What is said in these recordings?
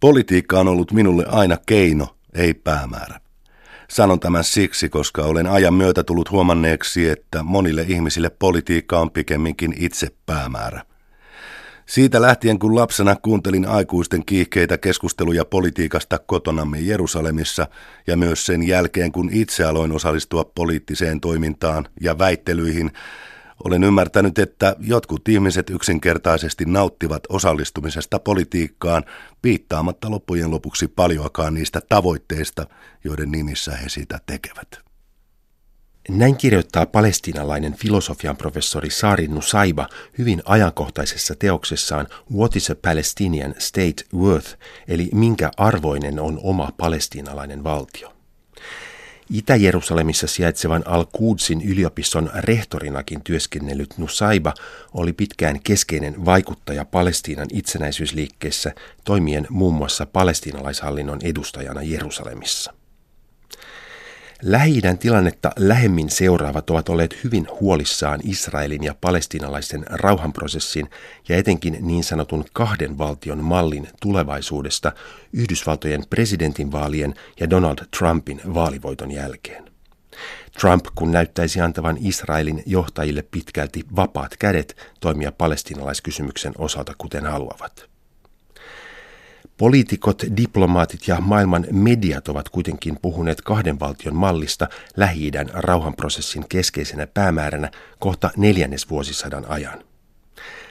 Politiikka on ollut minulle aina keino, ei päämäärä. Sanon tämän siksi, koska olen ajan myötä tullut huomanneeksi, että monille ihmisille politiikka on pikemminkin itse päämäärä. Siitä lähtien, kun lapsena kuuntelin aikuisten kiihkeitä keskusteluja politiikasta kotonamme Jerusalemissa ja myös sen jälkeen, kun itse aloin osallistua poliittiseen toimintaan ja väittelyihin, olen ymmärtänyt, että jotkut ihmiset yksinkertaisesti nauttivat osallistumisesta politiikkaan piittaamatta loppujen lopuksi paljoakaan niistä tavoitteista, joiden nimissä he sitä tekevät. Näin kirjoittaa palestiinalainen filosofian professori Sari Nusaiba hyvin ajankohtaisessa teoksessaan What is a Palestinian State Worth, eli minkä arvoinen on oma palestiinalainen valtio. Itä-Jerusalemissa sijaitsevan Al-Qudsin yliopiston rehtorinakin työskennellyt Nusaiba oli pitkään keskeinen vaikuttaja Palestiinan itsenäisyysliikkeessä toimien muun muassa palestiinalaishallinnon edustajana Jerusalemissa. Lähi tilannetta lähemmin seuraavat ovat olleet hyvin huolissaan Israelin ja palestiinalaisten rauhanprosessin ja etenkin niin sanotun kahden valtion mallin tulevaisuudesta Yhdysvaltojen presidentinvaalien ja Donald Trumpin vaalivoiton jälkeen. Trump kun näyttäisi antavan Israelin johtajille pitkälti vapaat kädet toimia palestiinalaiskysymyksen osalta kuten haluavat. Poliitikot, diplomaatit ja maailman mediat ovat kuitenkin puhuneet kahden valtion mallista lähi rauhanprosessin keskeisenä päämääränä kohta neljännesvuosisadan ajan.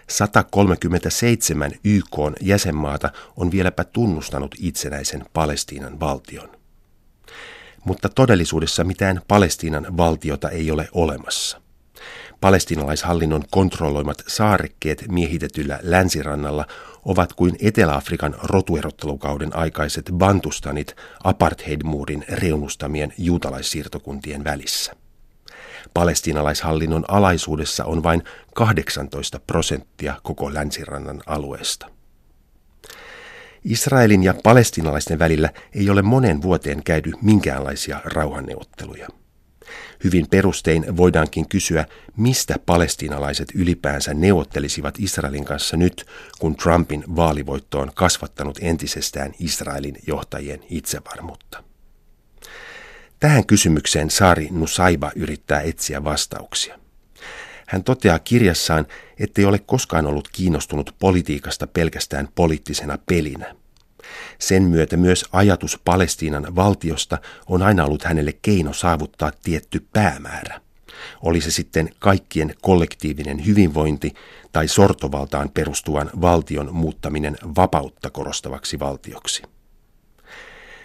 137 YK jäsenmaata on vieläpä tunnustanut itsenäisen Palestiinan valtion. Mutta todellisuudessa mitään Palestiinan valtiota ei ole olemassa. Palestinalaishallinnon kontrolloimat saarekkeet miehitetyllä länsirannalla ovat kuin Etelä-Afrikan rotuerottelukauden aikaiset bantustanit apartheidmuurin reunustamien juutalaissiirtokuntien välissä. Palestinalaishallinnon alaisuudessa on vain 18 prosenttia koko länsirannan alueesta. Israelin ja palestinalaisten välillä ei ole monen vuoteen käydy minkäänlaisia rauhanneuvotteluja. Hyvin perustein voidaankin kysyä, mistä palestiinalaiset ylipäänsä neuvottelisivat Israelin kanssa nyt, kun Trumpin vaalivoitto on kasvattanut entisestään Israelin johtajien itsevarmuutta. Tähän kysymykseen Saari Nusaiba yrittää etsiä vastauksia. Hän toteaa kirjassaan, ettei ole koskaan ollut kiinnostunut politiikasta pelkästään poliittisena pelinä – sen myötä myös ajatus Palestiinan valtiosta on aina ollut hänelle keino saavuttaa tietty päämäärä. Oli se sitten kaikkien kollektiivinen hyvinvointi tai sortovaltaan perustuvan valtion muuttaminen vapautta korostavaksi valtioksi.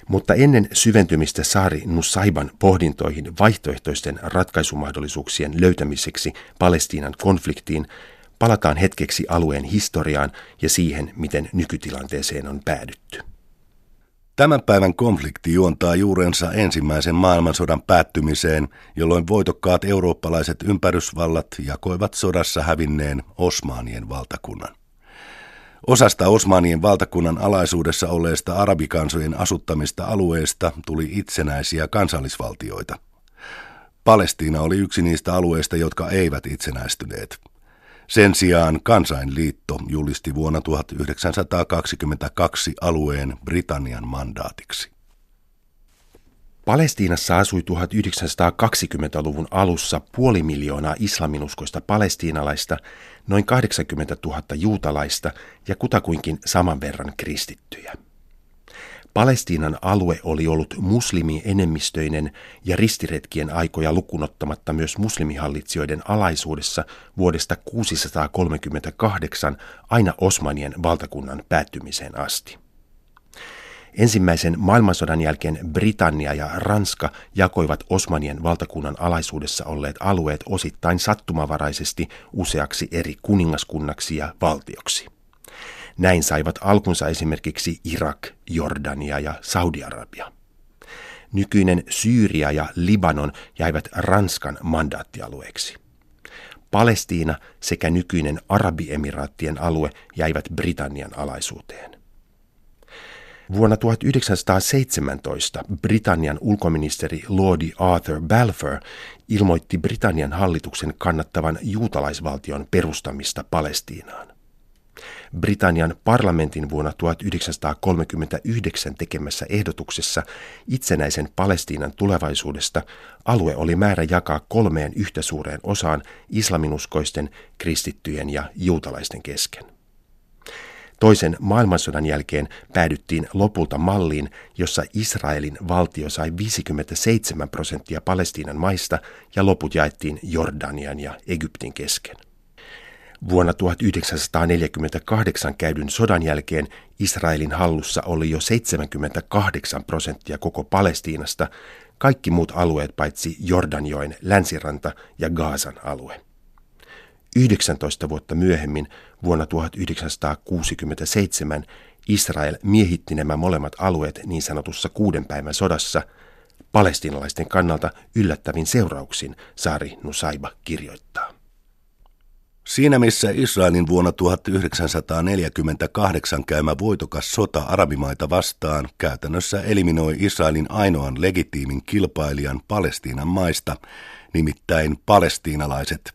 Mutta ennen syventymistä Saari Nusaiban pohdintoihin vaihtoehtoisten ratkaisumahdollisuuksien löytämiseksi Palestiinan konfliktiin palataan hetkeksi alueen historiaan ja siihen, miten nykytilanteeseen on päädytty. Tämän päivän konflikti juontaa juurensa ensimmäisen maailmansodan päättymiseen, jolloin voitokkaat eurooppalaiset ympärysvallat jakoivat sodassa hävinneen Osmaanien valtakunnan. Osasta Osmaanien valtakunnan alaisuudessa olleesta arabikansojen asuttamista alueista tuli itsenäisiä kansallisvaltioita. Palestiina oli yksi niistä alueista, jotka eivät itsenäistyneet – sen sijaan kansainliitto julisti vuonna 1922 alueen Britannian mandaatiksi. Palestiinassa asui 1920-luvun alussa puoli miljoonaa islaminuskoista palestiinalaista, noin 80 000 juutalaista ja kutakuinkin saman verran kristittyjä. Palestiinan alue oli ollut muslimienemmistöinen ja ristiretkien aikoja lukunottamatta myös muslimihallitsijoiden alaisuudessa vuodesta 638 aina Osmanien valtakunnan päättymiseen asti. Ensimmäisen maailmansodan jälkeen Britannia ja Ranska jakoivat Osmanien valtakunnan alaisuudessa olleet alueet osittain sattumavaraisesti useaksi eri kuningaskunnaksi ja valtioksi. Näin saivat alkunsa esimerkiksi Irak, Jordania ja Saudi-Arabia. Nykyinen Syyria ja Libanon jäivät Ranskan mandaattialueeksi. Palestiina sekä nykyinen Arabiemiraattien alue jäivät Britannian alaisuuteen. Vuonna 1917 Britannian ulkoministeri Lordi Arthur Balfour ilmoitti Britannian hallituksen kannattavan juutalaisvaltion perustamista Palestiinaan. Britannian parlamentin vuonna 1939 tekemässä ehdotuksessa itsenäisen Palestiinan tulevaisuudesta alue oli määrä jakaa kolmeen yhtä suureen osaan islaminuskoisten, kristittyjen ja juutalaisten kesken. Toisen maailmansodan jälkeen päädyttiin lopulta malliin, jossa Israelin valtio sai 57 prosenttia Palestiinan maista ja loput jaettiin Jordanian ja Egyptin kesken. Vuonna 1948 käydyn sodan jälkeen Israelin hallussa oli jo 78 prosenttia koko Palestiinasta, kaikki muut alueet paitsi Jordanjoen länsiranta ja Gaasan alue. 19 vuotta myöhemmin, vuonna 1967, Israel miehitti nämä molemmat alueet niin sanotussa kuuden päivän sodassa. Palestinalaisten kannalta yllättävin seurauksin, Saari Nusaiba kirjoittaa. Siinä missä Israelin vuonna 1948 käymä voitokas sota arabimaita vastaan käytännössä eliminoi Israelin ainoan legitiimin kilpailijan Palestiinan maista, nimittäin palestiinalaiset,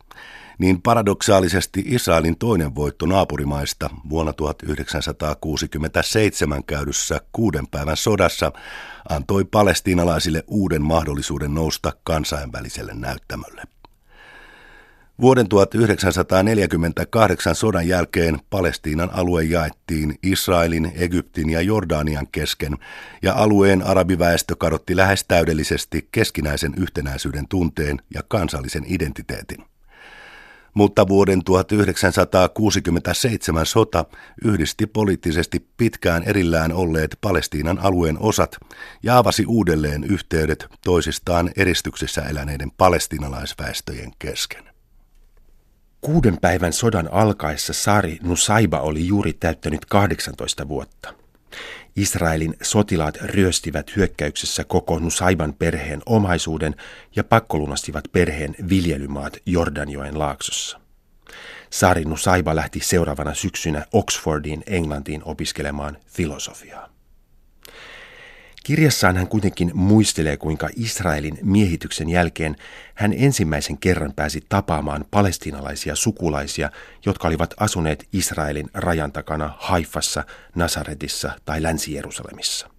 niin paradoksaalisesti Israelin toinen voitto naapurimaista vuonna 1967 käydyssä kuuden päivän sodassa antoi palestiinalaisille uuden mahdollisuuden nousta kansainväliselle näyttämölle. Vuoden 1948 sodan jälkeen Palestiinan alue jaettiin Israelin, Egyptin ja Jordanian kesken, ja alueen arabiväestö kadotti lähes täydellisesti keskinäisen yhtenäisyyden tunteen ja kansallisen identiteetin. Mutta vuoden 1967 sota yhdisti poliittisesti pitkään erillään olleet Palestiinan alueen osat ja avasi uudelleen yhteydet toisistaan eristyksissä eläneiden palestinalaisväestöjen kesken. Kuuden päivän sodan alkaessa Sari Nusaiba oli juuri täyttänyt 18 vuotta. Israelin sotilaat ryöstivät hyökkäyksessä koko Nusaiban perheen omaisuuden ja pakkolunastivat perheen viljelymaat Jordanjoen laaksossa. Sari Nusaiba lähti seuraavana syksynä Oxfordiin Englantiin opiskelemaan filosofiaa. Kirjassaan hän kuitenkin muistelee, kuinka Israelin miehityksen jälkeen hän ensimmäisen kerran pääsi tapaamaan palestinalaisia sukulaisia, jotka olivat asuneet Israelin rajan takana Haifassa, Nasaretissa tai Länsi-Jerusalemissa.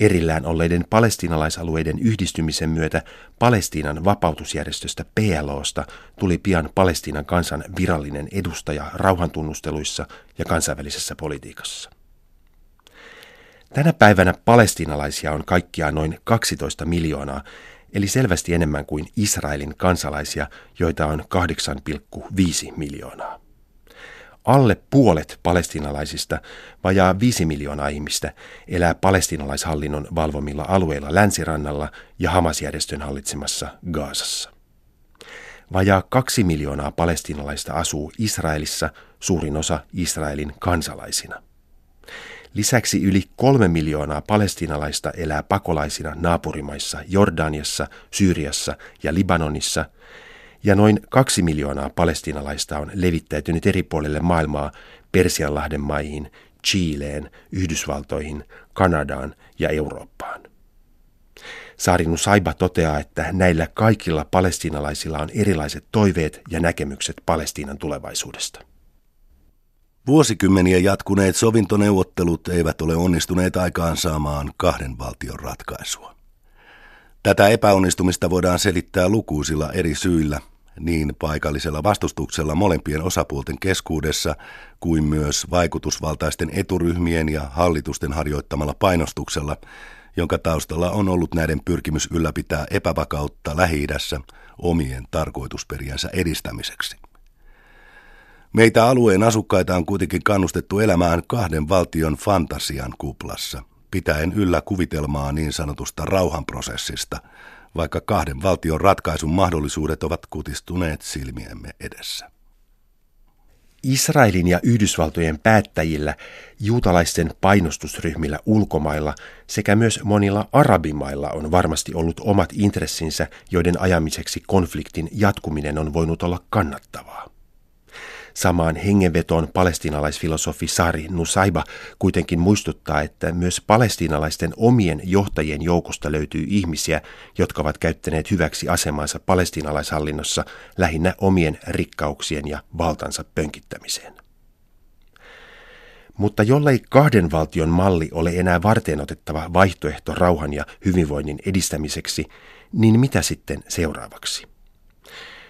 Erillään olleiden palestinalaisalueiden yhdistymisen myötä Palestiinan vapautusjärjestöstä PLOsta tuli pian Palestiinan kansan virallinen edustaja rauhantunnusteluissa ja kansainvälisessä politiikassa. Tänä päivänä palestinalaisia on kaikkiaan noin 12 miljoonaa, eli selvästi enemmän kuin Israelin kansalaisia, joita on 8,5 miljoonaa. Alle puolet palestinalaisista, vajaa 5 miljoonaa ihmistä, elää palestinalaishallinnon valvomilla alueilla länsirannalla ja Hamasjärjestön hallitsemassa Gaasassa. Vajaa kaksi miljoonaa palestinalaista asuu Israelissa, suurin osa Israelin kansalaisina. Lisäksi yli kolme miljoonaa palestinalaista elää pakolaisina naapurimaissa Jordaniassa, Syyriassa ja Libanonissa, ja noin kaksi miljoonaa palestinalaista on levittäytynyt eri puolille maailmaa Persianlahden maihin, Chileen, Yhdysvaltoihin, Kanadaan ja Eurooppaan. Saarinu Saiba toteaa, että näillä kaikilla palestinalaisilla on erilaiset toiveet ja näkemykset Palestiinan tulevaisuudesta. Vuosikymmeniä jatkuneet sovintoneuvottelut eivät ole onnistuneet aikaansaamaan kahden valtion ratkaisua. Tätä epäonnistumista voidaan selittää lukuisilla eri syillä, niin paikallisella vastustuksella molempien osapuolten keskuudessa kuin myös vaikutusvaltaisten eturyhmien ja hallitusten harjoittamalla painostuksella, jonka taustalla on ollut näiden pyrkimys ylläpitää epävakautta lähi omien tarkoitusperiänsä edistämiseksi. Meitä alueen asukkaita on kuitenkin kannustettu elämään kahden valtion fantasian kuplassa, pitäen yllä kuvitelmaa niin sanotusta rauhanprosessista, vaikka kahden valtion ratkaisun mahdollisuudet ovat kutistuneet silmiemme edessä. Israelin ja Yhdysvaltojen päättäjillä, juutalaisten painostusryhmillä ulkomailla sekä myös monilla arabimailla on varmasti ollut omat intressinsä, joiden ajamiseksi konfliktin jatkuminen on voinut olla kannattavaa. Samaan hengenvetoon palestinalaisfilosofi Sari Nusaiba kuitenkin muistuttaa, että myös palestinalaisten omien johtajien joukosta löytyy ihmisiä, jotka ovat käyttäneet hyväksi asemansa palestinalaishallinnossa lähinnä omien rikkauksien ja valtansa pönkittämiseen. Mutta jollei kahden valtion malli ole enää varteenotettava vaihtoehto rauhan ja hyvinvoinnin edistämiseksi, niin mitä sitten seuraavaksi?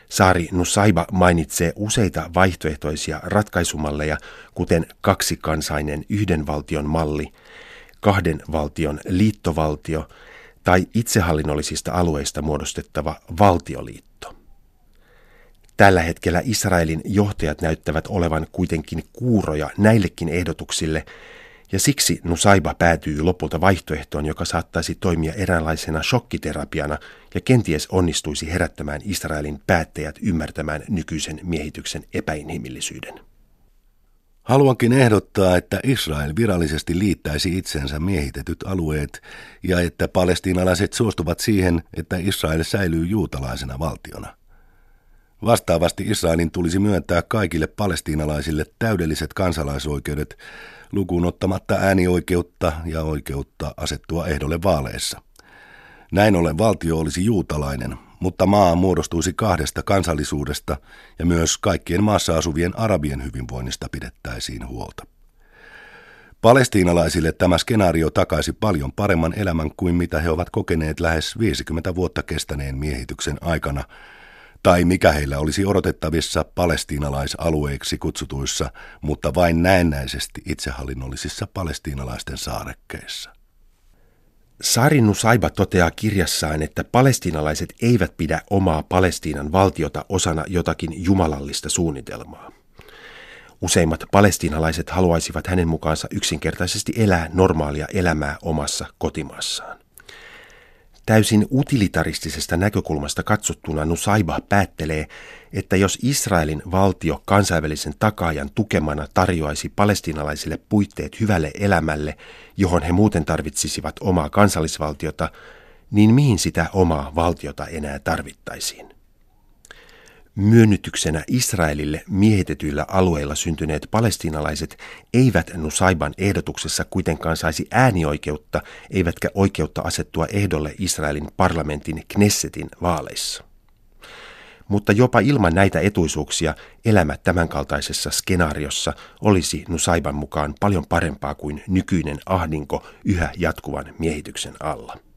Saari Nusaiba mainitsee useita vaihtoehtoisia ratkaisumalleja, kuten kaksikansainen yhden valtion malli, kahden valtion liittovaltio tai itsehallinnollisista alueista muodostettava valtioliitto. Tällä hetkellä Israelin johtajat näyttävät olevan kuitenkin kuuroja näillekin ehdotuksille, ja siksi Nusaiba päätyy lopulta vaihtoehtoon, joka saattaisi toimia eräänlaisena shokkiterapiana ja kenties onnistuisi herättämään Israelin päättäjät ymmärtämään nykyisen miehityksen epäinhimillisyyden. Haluankin ehdottaa, että Israel virallisesti liittäisi itsensä miehitetyt alueet ja että palestiinalaiset suostuvat siihen, että Israel säilyy juutalaisena valtiona. Vastaavasti Israelin tulisi myöntää kaikille palestiinalaisille täydelliset kansalaisoikeudet lukuun ottamatta äänioikeutta ja oikeutta asettua ehdolle vaaleissa. Näin ollen valtio olisi juutalainen, mutta maa muodostuisi kahdesta kansallisuudesta ja myös kaikkien maassa asuvien arabien hyvinvoinnista pidettäisiin huolta. Palestiinalaisille tämä skenaario takaisi paljon paremman elämän kuin mitä he ovat kokeneet lähes 50 vuotta kestäneen miehityksen aikana – tai mikä heillä olisi odotettavissa palestiinalaisalueiksi kutsutuissa, mutta vain näennäisesti itsehallinnollisissa palestiinalaisten saarekkeissa. Sari Nusaiba toteaa kirjassaan, että palestiinalaiset eivät pidä omaa Palestiinan valtiota osana jotakin jumalallista suunnitelmaa. Useimmat palestiinalaiset haluaisivat hänen mukaansa yksinkertaisesti elää normaalia elämää omassa kotimaassaan. Täysin utilitaristisesta näkökulmasta katsottuna Nusaiba päättelee, että jos Israelin valtio kansainvälisen takaajan tukemana tarjoaisi palestinalaisille puitteet hyvälle elämälle, johon he muuten tarvitsisivat omaa kansallisvaltiota, niin mihin sitä omaa valtiota enää tarvittaisiin? Myönnytyksenä Israelille miehitetyillä alueilla syntyneet palestiinalaiset eivät Nusaiban ehdotuksessa kuitenkaan saisi äänioikeutta, eivätkä oikeutta asettua ehdolle Israelin parlamentin Knessetin vaaleissa. Mutta jopa ilman näitä etuisuuksia elämä tämänkaltaisessa skenaariossa olisi Nusaiban mukaan paljon parempaa kuin nykyinen ahdinko yhä jatkuvan miehityksen alla.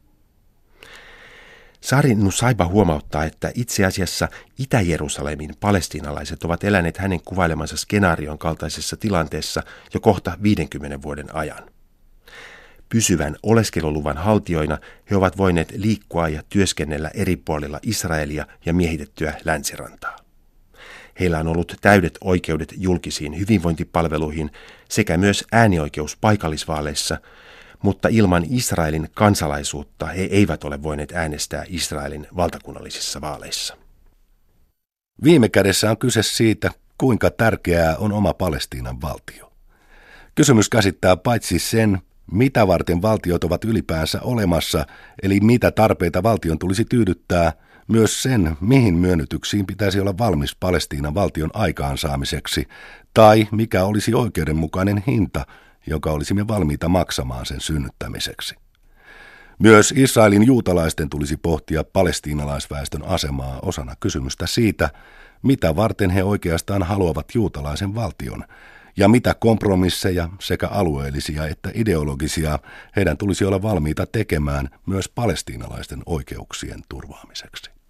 Sari Nusaiba huomauttaa, että itse asiassa Itä-Jerusalemin palestiinalaiset ovat eläneet hänen kuvailemansa skenaarion kaltaisessa tilanteessa jo kohta 50 vuoden ajan. Pysyvän oleskeluluvan haltioina he ovat voineet liikkua ja työskennellä eri puolilla Israelia ja miehitettyä länsirantaa. Heillä on ollut täydet oikeudet julkisiin hyvinvointipalveluihin sekä myös äänioikeus paikallisvaaleissa – mutta ilman Israelin kansalaisuutta he eivät ole voineet äänestää Israelin valtakunnallisissa vaaleissa. Viime kädessä on kyse siitä, kuinka tärkeää on oma Palestiinan valtio. Kysymys käsittää paitsi sen, mitä varten valtiot ovat ylipäänsä olemassa, eli mitä tarpeita valtion tulisi tyydyttää, myös sen, mihin myönnytyksiin pitäisi olla valmis Palestiinan valtion aikaansaamiseksi, tai mikä olisi oikeudenmukainen hinta, joka olisimme valmiita maksamaan sen synnyttämiseksi. Myös Israelin juutalaisten tulisi pohtia palestiinalaisväestön asemaa osana kysymystä siitä, mitä varten he oikeastaan haluavat juutalaisen valtion, ja mitä kompromisseja sekä alueellisia että ideologisia heidän tulisi olla valmiita tekemään myös palestiinalaisten oikeuksien turvaamiseksi.